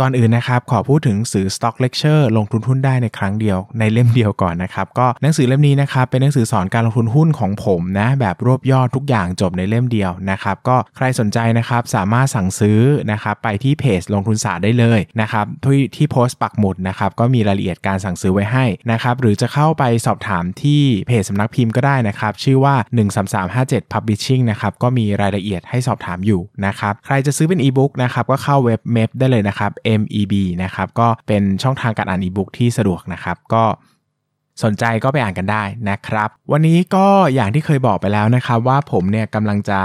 ก่อนอื่นนะครับขอพูดถึงสื่อ Stock Lecture ลงทุนหุ้นได้ในครั้งเดียวในเล่มเดียวก่อนนะครับก็หนังสือเล่มนี้นะครับเป็นหนังสือสอนการลงทุนหุ้นของผมนะแบบรวบยอดทุกอย่างจบในเล่มเดียวนะครับก็ใครสนใจนะครับสามารถสั่งซื้อนะครับไปที่เพจลงทุนศาสตร์ได้เลยนะครับที่ที่โพสต์ปักหมุดนะครับก็มีรายละเอียดการสั่งซื้อไว้ให้นะครับหรือจะเข้าไปสอบถามที่เพจสำนักพิมพ์ก็ได้นะครับชื่อว่า 13357 Publishing นะครับก็มีรายละเอียดให้สอบถามอยู่นะครับใครจะซื้อเป็นอีบุ๊กนะครับก็เข้าเว็บเมพได้เลยนะครับ MEB นะครับก็เป็นช่องทางการอ่านอีบุ๊กที่สะดวกนะครับก็สนใจก็ไปอ่านกันได้นะครับ วันนี้ก็อย่างที่เคยบอกไปแล้วนะครับ ว่าผมเนี่ยกำลังจะ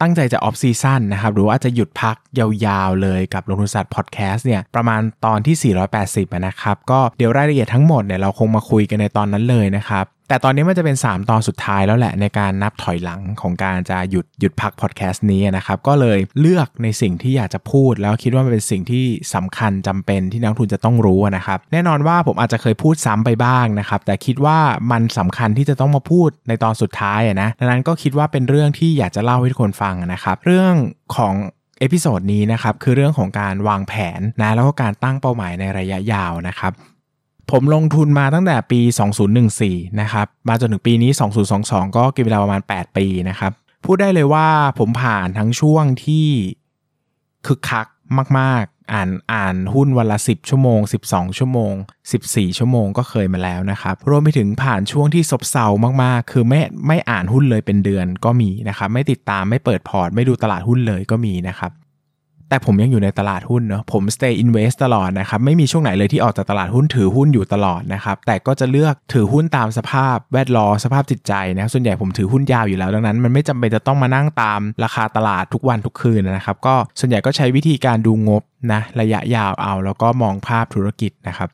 ตั้งใจจะ off season นะครับ หรือว่าจะหยุดพักยาวๆเลยกับลงทุนศาสตร์พอดแคสต์เนี่ยประมาณตอนที่ 480นะครับ ก็เดี๋ยวรายละเอียดทั้งหมดเนี่ยเราคงมาคุยกันในตอนนั้นเลยนะครับ แต่ตอนนี้มันจะเป็น 3 ตอนสุดท้ายแล้วแหละในการนับถอยหลังของการจะหยุดหยุดพักพอดแคสต์นี้นะครับ ก็เลยเลือกในสิ่งที่อยากจะพูด แล้วคิดว่ามันเป็นสิ่งที่สำคัญจำเป็นที่นักลงทุนจะต้องรู้นะครับ แน่นอนว่าผมอาจจะเคยพูดซ้ำไปบ้างนะครับ แต่คิดว่ามันสำคัญที่จะต้องมาพูดในตอนสุดท้ายนะดังนั้นก็คิดว่าเป็นเรื่องที่อยากจะเล่าให้ทุกคนฟังนะครับเรื่องของ episode นี้นะครับคือเรื่องของการวางแผนนะแล้วก็การตั้งเป้าหมายในระยะยาวนะครับ ผมลงทุนมาตั้งแต่ปี 2014 นะครับ มาจนถึงปีนี้ 2022 ก็กินเวลาประมาณ 8 ปีนะครับ พูดได้เลยว่าผมผ่านทั้งช่วงที่คึกคักมากๆ อ่านอ่านหุ้นวันละ 10 ชั่วโมง 12 ชั่วโมง 14 ชั่วโมงก็เคยมาแล้วนะครับ รวมไปถึงผ่านช่วงที่ซบเซามากๆ คือไม่ไม่อ่านหุ้นเลยเป็นเดือนก็มีนะครับ ไม่ติดตามไม่เปิดพอร์ต ไม่ดูตลาดหุ้นเลยก็มีนะครับ แต่ผมยังอยู่ในตลาดหุ้นเนาะผม stay invest ตลอดนะครับ ไม่มีช่วงไหนเลยที่ออกจากตลาดหุ้นถือหุ้นอยู่ตลอดนะครับ แต่ก็จะเลือกถือหุ้นตามสภาพแวดล้อมสภาพจิตใจนะส่วนใหญ่ผมถือหุ้นยาวอยู่แล้ว ดังนั้นมันไม่จำเป็นจะต้องมานั่งตามราคาตลาดทุกวันทุกคืนนะครับก็ส่วนใหญ่ก็ใช้วิธีการดูงบนะระยะยาวเอา แล้วก็มองภาพธุรกิจนะครับ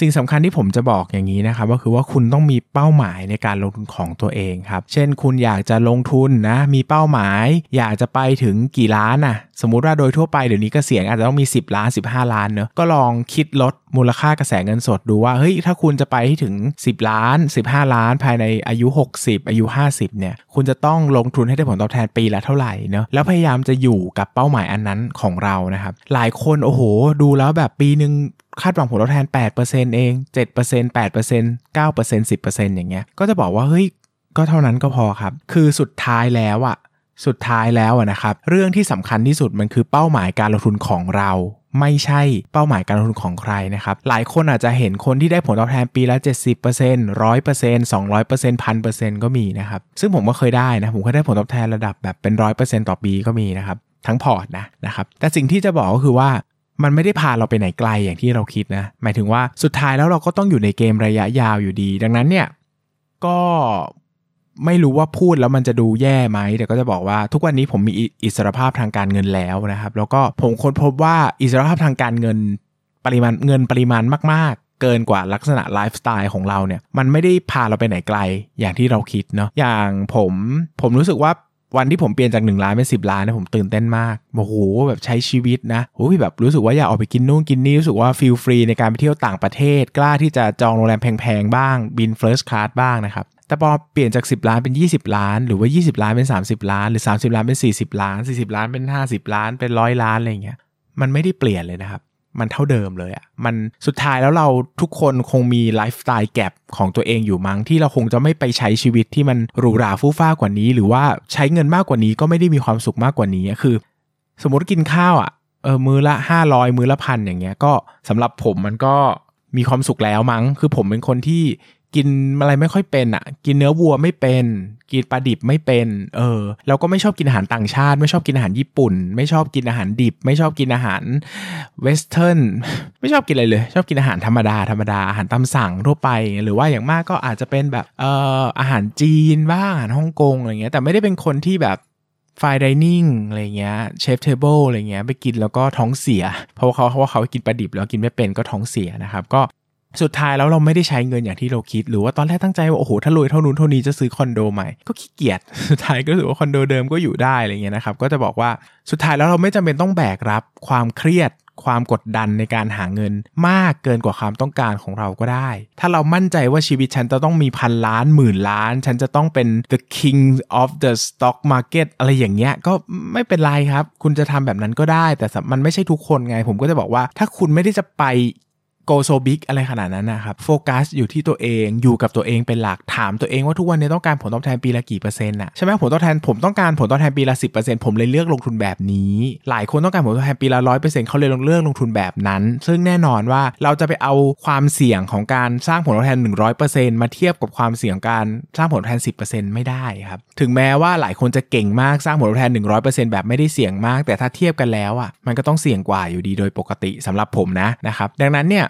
สิ่งสำคัญที่ผมจะบอกอย่างนี้นะครับก็คือว่าคุณต้องมีเป้าหมายในการลงทุนของตัวเองครับ เช่นคุณอยากจะลงทุนนะ มีเป้าหมาย อยากจะไปถึงกี่ล้านนะ่ะสมมุติว่าโดยทั่วไปเดี๋ยวนี้กเกษียณอาจจะต้องมี 10 ล้าน 15 ล้านเนอะก็ลองคิดลดมูลค่ากระแสเงินสดดูว่าเฮ้ยถ้าคุณจะไปให้ถึง 10 ล้าน 15 ล้าน ภายในอายุ 60 อายุ 50เนี่ยคุณจะต้องลงทุนให้ได้ผลตอบแทนปีละเท่าไหร่เนอะแล้วพยายามจะอยู่กับเป้าหมายอันนั้นของเรานะครับหลายคนโอ้โห ดูแล้วแบบปีหนึ่ง คาดหวังผลตอบแทน 8%เอง7% 8% 9% 10%อย่างเงี้ย ก็จะบอกว่าเฮ้ยก็เท่านั้นก็พอครับ คือสุดท้ายแล้วอะสุดท้ายแล้วนะครับ เรื่องที่สำคัญที่สุดมันคือเป้าหมายการลงทุนของเรา ไม่ใช่เป้าหมายการลงทุนของใครนะครับ หลายคนอาจจะเห็นคนที่ได้ผลตอบแทนปีละ 70% 100% 200% 1000%ก็มีนะครับ ซึ่งผมก็เคยได้นะ ผมก็ได้ผลตอบแทนระดับแบบเป็น 100%ต่อปีก็มีนะครับ ทั้งพอร์ตนะนะครับ แต่สิ่งที่จะบอกก็คือว่า มันไม่ได้พาเราไปไหนไกลอย่างที่เราคิดนะหมายถึงว่าสุดท้ายแล้วเราก็ต้องอยู่ในเกมระยะยาวอยู่ดี ดังนั้นเนี่ยก็ไม่รู้ว่าพูดแล้วมันจะดูแย่ไหมแต่ก็จะบอกว่าทุกวันนี้ผมมีอิสรภาพทางการเงินแล้วนะครับ แล้วก็ผมค้นพบว่าอิสรภาพทางการเงินปริมาณเงินปริมาณมาก ๆ เกินกว่าลักษณะไลฟ์สไตล์ของเราเนี่ยมันไม่ได้พาเราไปไหนไกลอย่างที่เราคิดเนาะอย่างผมผมรู้สึกว่า วันที่ผมเปลี่ยนจาก 1 ล้านเป็น 10 ล้านนะผมตื่นเต้นมากโอ้โหแบบใช้ชีวิตนะโอ้ยแบบรู้สึกว่าอยากออกไปกินนู่นกินนี่รู้สึกว่า feel free ในการไปเที่ยวต่างประเทศ กล้าที่จะจองโรงแรมแพงๆบ้างบิน first class บ้างนะครับแต่พอเปลี่ยนจาก 10 ล้านเป็น 20 ล้าน หรือว่า 20 ล้านเป็น 30 ล้าน หรือ 30 ล้านเป็น 40 ล้าน 40 ล้านเป็น 50 ล้านเป็นร้อยล้านอะไรเงี้ยมันไม่ได้เปลี่ยนเลยนะครับ มันเท่าเดิมเลยอะ่ะมันสุดท้ายแล้วเราทุกคนคงมีไลฟ์สไตล์แกรของตัวเองอยู่มั้งที่เราคงจะไม่ไปใช้ชีวิตที่มันหรูหราฟุ่มฟ้ากว่านี้ หรือว่าใช้เงินมากกว่านี้ก็ไม่ได้มีความสุขมากกว่านี้คือ สมมติกินข้าวอะ่ะเออมือละห้าร้อยมือละพันอย่างเงี้ยก็สำหรับผมมันก็มีความสุขแล้วมั้ง คือผมเป็นคนที่ กินอะไรไม่ค่อยเป็นอะ่ะ กินเนื้อวัวไม่เป็น กินปลาดิบไม่เป็น เออแล้วก็ไม่ชอบกินอาหารต่างชาติ ไม่ชอบกินอาหารญี่ปุ่น ไม่ชอบกินอาหารดิบ ไม่ชอบกินอาหารwestern ไม่ชอบกินอะไรเลย ชอบกินอาหารธรรมดาธรรมดาอาหารตามสั่งทั่วไป หรือว่าอย่างมากก็อาจจะเป็นแบบเอ่ออาหารจีนบ้างอาหารฮ่องกงอะไรเงี้ยแต่ไม่ได้เป็นคนที่แบบ fine dining อะไรเงี้ย chef's table อะไรเงี้ยไปกินแล้วก็ท้องเสีย เพราะว่าเขาเพราะว่าเขากินปลาดิบแล้วกินไม่เป็นก็ท้องเสียนะครับ ก็ สุดท้ายแล้วเราไม่ได้ใช้เงินอย่างที่เราคิด หรือว่าตอนแรกตั้งใจว่าโอ้โหถ้ารวยเท่านู้นเท่านี้จะซื้อคอนโดใหม่ก็ขี้เกียจสุดท้ายก็รู้สึกว่าคอนโดเดิมก็อยู่ได้อะไรเงี้ยนะครับก็จะบอกว่าสุดท้ายแล้วเราไม่จำเป็นต้องแบกรับความเครียดความกดดันในการหาเงินมากเกินกว่าความต้องการของเราก็ได้ ถ้าเรามั่นใจว่าชีวิตฉันจะต้องมีพันล้านหมื่นล้าน ฉันจะต้องเป็น the king of the stock market อะไรอย่างเงี้ย ก็ไม่เป็นไรครับ คุณจะทำแบบนั้นก็ได้ แต่มันไม่ใช่ทุกคนไง ผมก็จะบอกว่า ถ้าคุณไม่ได้จะไป โกโซบิกอะไรขนาดนั้นนะครับโฟกัสอยู่ที่ตัวเองอยู่กับตัวเองเป็นหลักถามตัวเองว่าทุกวันนี้ต้องการผลตอบแทนปีละกี่เปอร์เซ็นต์อะใช่ไหมผลตอบแทนผมต้องการผลตอบแทนปีละสิผมเลยเลือกลงทุนแบบนี้ หลายคนต้องการผลตอบแทนปีละร้อยเปอร์เซ็นต์เขาเลยลงเลือกลงทุนแบบนั้น ซึ่งแน่นอนว่าเราจะไปเอาความเสี่ยงของการสร้างผลตอบแทน 100%มาเทียบกับความเสี่ยงการสร้างผลตอบแทน 10%ไม่ได้ครับถึงแม้ว่าหลายคนจะเก่งมากสร้างผลตอบแทน 100%แบบไม่ได้เสี่ยงมาก แต่ถ้าเทียบกันแล้วอะมันก็ต้องเสี่ยงกว่าอยู่ดีโดยปกติสำหรับผมนะนะครับดังนั้นเนี่ย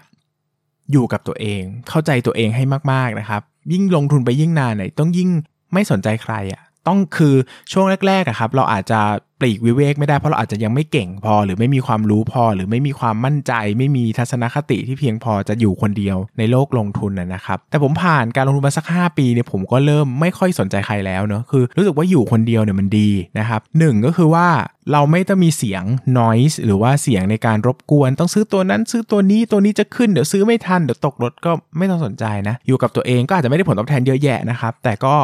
อยู่กับตัวเอง เข้าใจตัวเองให้มากๆนะครับ ยิ่งลงทุนไปยิ่งนานเนี่ยต้องยิ่งไม่สนใจใครอะ่ะ ต้องคือช่วงแรกๆอะครับ เราอาจจะปลีกวิเวกไม่ได้เพราะเราอาจจะยังไม่เก่งพอ หรือไม่มีความรู้พอ หรือไม่มีความมั่นใจ ไม่มีทัศนคติที่เพียงพอจะอยู่คนเดียวในโลกลงทุนนะครับ แต่ผมผ่านการลงทุนมาสัก 5 ปีเนี่ยผมก็เริ่มไม่ค่อยสนใจใครแล้วเนาะคือรู้สึกว่าอยู่คนเดียวเนี่ยมันดีนะครับหนึ่งก็คือว่าเราไม่ต้องมีเสียง noise หรือว่าเสียงในการรบกวน ต้องซื้อตัวนั้นซื้อตัวนี้ตัวนี้จะขึ้นเดี๋ยวซื้อไม่ทันเดี๋ยวตกรถก็ไม่ต้องสนใจนะ อยู่กับตัวเองก็อาจจะไม่ได้ผลตอบแทนเยอะแยะนะครับแต่ก็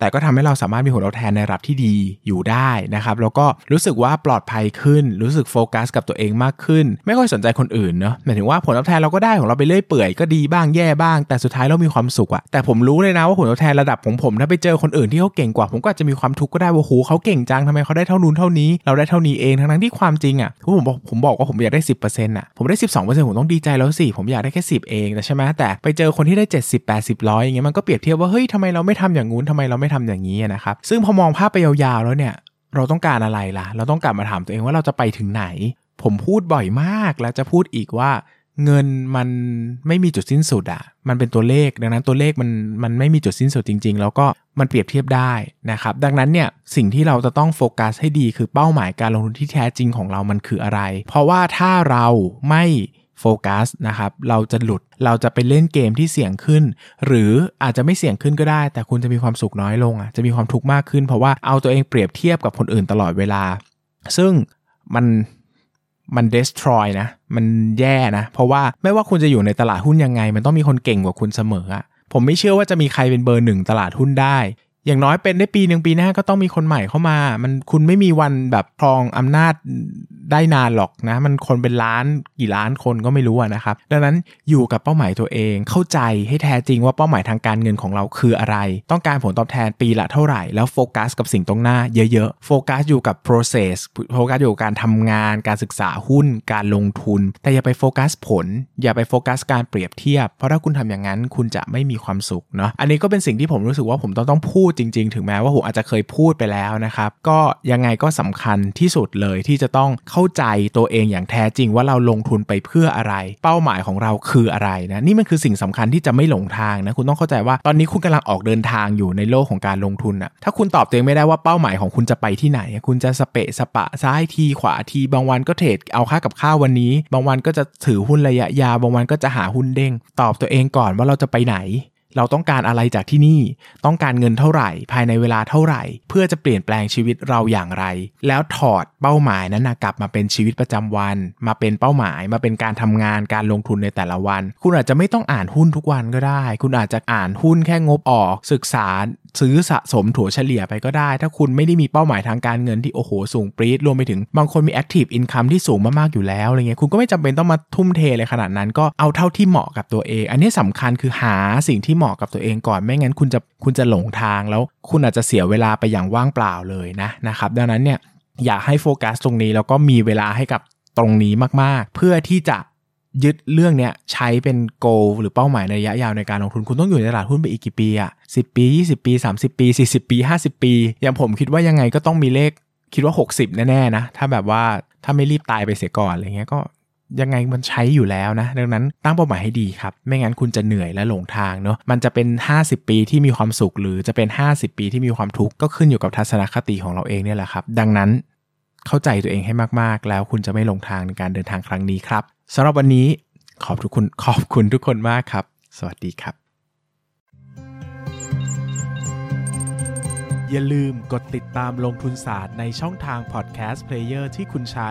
แต่ก็ทำให้เราสามารถมีผลตอบแทนในระดับที่ดีอยู่ได้นะครับแล้วก็รู้สึกว่าปลอดภัยขึ้น รู้สึกโฟกัสกับตัวเองมากขึ้น ไม่ค่อยสนใจคนอื่นเนาะหมายถึงว่าผลตอบแทนเราก็ได้ของเราไปเรื่อยเปื่อยก็ดีบ้างแย่บ้าง แต่สุดท้ายเรามีความสุขอะแต่ผมรู้เลยนะว่าผลตอบแทนระดับของผมถ้าไปเจอคนอื่นที่เขาเก่งกว่า ผมก็อาจจะมีความทุกข์ก็ได้ว่าโหเขาเก่งจังทำไมเขาได้เท่านู้นเท่านี้ เราได้เท่านี้เองทั้งนั้นที่ความจริงอะผมบอกผมบอกว่าผมอยากได้สิบเปอร์เซ็นต์อะผมได้สิบสองเปอร์เซ็นต์ผมต้องดีใจแล้วสิผมอยากได้แค่สิบเองแต่ใช่ไหมแต่ไปเจอคนที่ได้เจ็ดสิบแปดสิบร้อยอย่างเงี้ยมันก็เปรียบเทียบว่าเฮ้ยทำไมเราไม่ทำอย่างงู้นทำไมเราไม่ทำอย่างนี้นะครับ ซึ่งพอมองภาพไปยาวๆแล้วเนี่ย เราต้องการอะไรล่ะ เราต้องกลับมาถามตัวเองว่าเราจะไปถึงไหน ผมพูดบ่อยมากแล้วจะพูดอีกว่าเงินมันไม่มีจุดสิ้นสุดอะมันเป็นตัวเลข ดังนั้นตัวเลขมันมันไม่มีจุดสิ้นสุดจริง ๆ แล้วก็มันเปรียบเทียบได้นะครับ ดังนั้นเนี่ยสิ่งที่เราจะต้องโฟกัสให้ดีคือเป้าหมายการลงทุนที่แท้จริงของเรามันคืออะไร เพราะว่าถ้าเราไม่โฟกัสนะครับ เราจะหลุด เราจะไปเล่นเกมที่เสี่ยงขึ้น หรืออาจจะไม่เสี่ยงขึ้นก็ได้ แต่คุณจะมีความสุขน้อยลงอะจะมีความทุกข์มากขึ้น เพราะว่าเอาตัวเองเปรียบเทียบกับคนอื่นตลอดเวลา ซึ่งมันมัน destroy นะ มันแย่นะ เพราะว่าไม่ว่าคุณจะอยู่ในตลาดหุ้นยังไง มันต้องมีคนเก่งกว่าคุณเสมออะผมไม่เชื่อว่าจะมีใครเป็นเบอร์หนึ่งตลาดหุ้นได้ อย่างน้อยเป็นได้ปีหนึ่งปีหน้าก็ต้องมีคนใหม่เข้ามา มันคุณไม่มีวันแบบครองอำนาจ ได้นานหรอกนะ มันคนเป็นล้านกี่ล้านคนก็ไม่รู้นะครับ ดังนั้นอยู่กับเป้าหมายตัวเองเข้าใจให้แท้จริงว่าเป้าหมายทางการเงินของเราคืออะไร ต้องการผลตอบแทนปีละเท่าไหร่ แล้วโฟกัสกับสิ่งตรงหน้าเยอะๆ โฟกัสอยู่กับ process โฟกัสอยู่กับการทำงาน การศึกษาหุ้น การลงทุน แต่อย่าไปโฟกัสผล อย่าไปโฟกัสการเปรียบเทียบ เพราะถ้าคุณทำอย่างนั้นคุณจะไม่มีความสุขเนาะ อันนี้ก็เป็นสิ่งที่ผมรู้สึกว่าผมต้องต้องพูดจริง ๆ ถึงแม้ว่าผมอาจจะเคยพูดไปแล้วนะครับ ก็ยังไงก็สำคัญที่สุดเลยที่จะต้องเข้าใจตัวเองอย่างแท้จริงว่าเราลงทุนไปเพื่ออะไร เป้าหมายของเราคืออะไรนะนี่มันคือสิ่งสำคัญที่จะไม่หลงทางนะคุณต้องเข้าใจว่าตอนนี้คุณกำลังออกเดินทางอยู่ในโลกของการลงทุนอะถ้าคุณตอบตัวเองไม่ได้ว่าเป้าหมายของคุณจะไปที่ไหน คุณจะสเปะสปะซ้ายทีขวาทีบางวันก็เทรดเอาค่ากับข้าววันนี้ บางวันก็จะถือหุ้นระยะยาวบางวันก็จะหาหุ้นเด้ง ตอบตัวเองก่อนว่าเราจะไปไหน เราต้องการอะไรจากที่นี่ ต้องการเงินเท่าไหร่ ภายในเวลาเท่าไหร่ เพื่อจะเปลี่ยนแปลงชีวิตเราอย่างไร แล้วถอดเป้าหมายนั้นนะกลับมาเป็นชีวิตประจำวัน มาเป็นเป้าหมาย มาเป็นการทำงาน การลงทุนในแต่ละวัน คุณอาจจะไม่ต้องอ่านหุ้นทุกวันก็ได้ คุณอาจจะอ่านหุ้นแค่งบออก ศึกษา ซื้อสะสมถั่วเฉลี่ยไปก็ได้ ถ้าคุณไม่ได้มีเป้าหมายทางการเงินที่โอ้โหสูงปรี๊ด รวมไปถึงบางคนมี active income ที่สูงมากๆอยู่แล้วอะไรเงี้ย คุณก็ไม่จำเป็นต้องมาทุ่มเทเลยขนาดนั้น ก็เอาเท่าที่เหมาะกับตัวเอง อันนี้สำคัญคือหาสิ่งที่เหมาะกับตัวเองก่อน ไม่งั้นคุณจะคุณจะหลงทางแล้วคุณอาจจะเสียเวลาไปอย่างว่างเปล่าเลยนะนะครับ ดังนั้นเนี่ยอยากให้โฟกัสตรงนี้แล้วก็มีเวลาให้กับตรงนี้มากๆ เพื่อที่จะยึดเรื่องเนี้ยใช้เป็น goalหรือเป้าหมายในระยะยาวในการลงทุนคุณต้องอยู่ในตลาดหุ้นไปอีกกี่ปีอะสิปี 20 ปี 30 ปี 40 ปี 50 ปี อย่างผมคิดว่ายังไงก็ต้องมีเลขคิดว่า 60 แน่ๆนะ ถ้าแบบว่าถ้าไม่รีบตายไปเสียก่อนอะไรเงี้ยก็ ยังไงมันใช้อยู่แล้วนะ ดังนั้นตั้งเป้าหมายให้ดีครับ ไม่งั้นคุณจะเหนื่อยและหลงทางเนาะมันจะเป็น 50 ปีที่มีความสุข หรือจะเป็น 50 ปีที่มีความทุกข์ก็ขึ้นอยู่กับทัศนคติของเราเองเนี่ยแหละครับ ดังนั้นเข้าใจตัวเองให้มากๆ แล้วคุณจะไม่หลงทางในการเดินทางครั้งนี้ครับสำหรับวันนี้ขอบทุกคนขอบคุณทุกคนมากครับ สวัสดีครับ อย่าลืมกดติดตามลงทุนศาสตร์ในช่องทางพอดแคสต์เพลเยอร์ที่คุณใช้